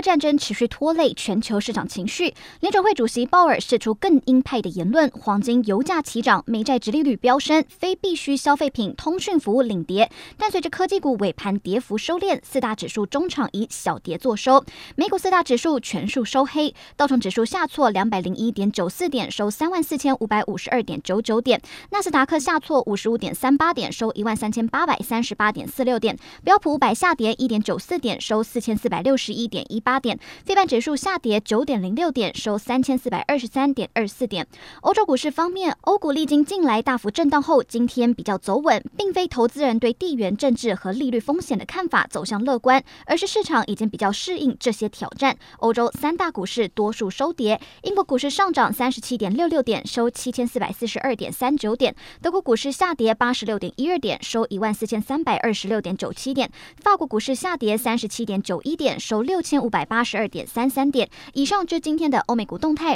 战争持续拖累全球市场情绪，联准会主席鲍尔释出更鹰派的言论，黄金、油价齐涨，美债殖利率飙升，非必需消费品、通讯服务领跌。但随着科技股尾盘跌幅收敛，四大指数中场以小跌作收。美股四大指数全数收黑，道琼指数下挫两百零一点九四点，收三万四千五百五十二点九九点；纳斯达克下挫五十五点三八点，收一万三千八百三十八点四六点；标普五百下跌一点九四点，收四千四百六十一点。一八八点，非半指数下跌九点零六点，收三千四百二十三点二四点。欧洲股市方面，欧股历经近来大幅震荡后，今天比较走稳，并非投资人对地缘政治和利率风险的看法走向乐观，而是市场已经比较适应这些挑战。欧洲三大股市多数收跌，英国股市上涨三十七点六六点，收七千四百四十二点三九点；德国股市下跌八十六点一二点，收一万四千三百二十六点九七点；法国股市下跌三十七点九一点，收六千五百百八十二点三三点。以上就今天的欧美股动态。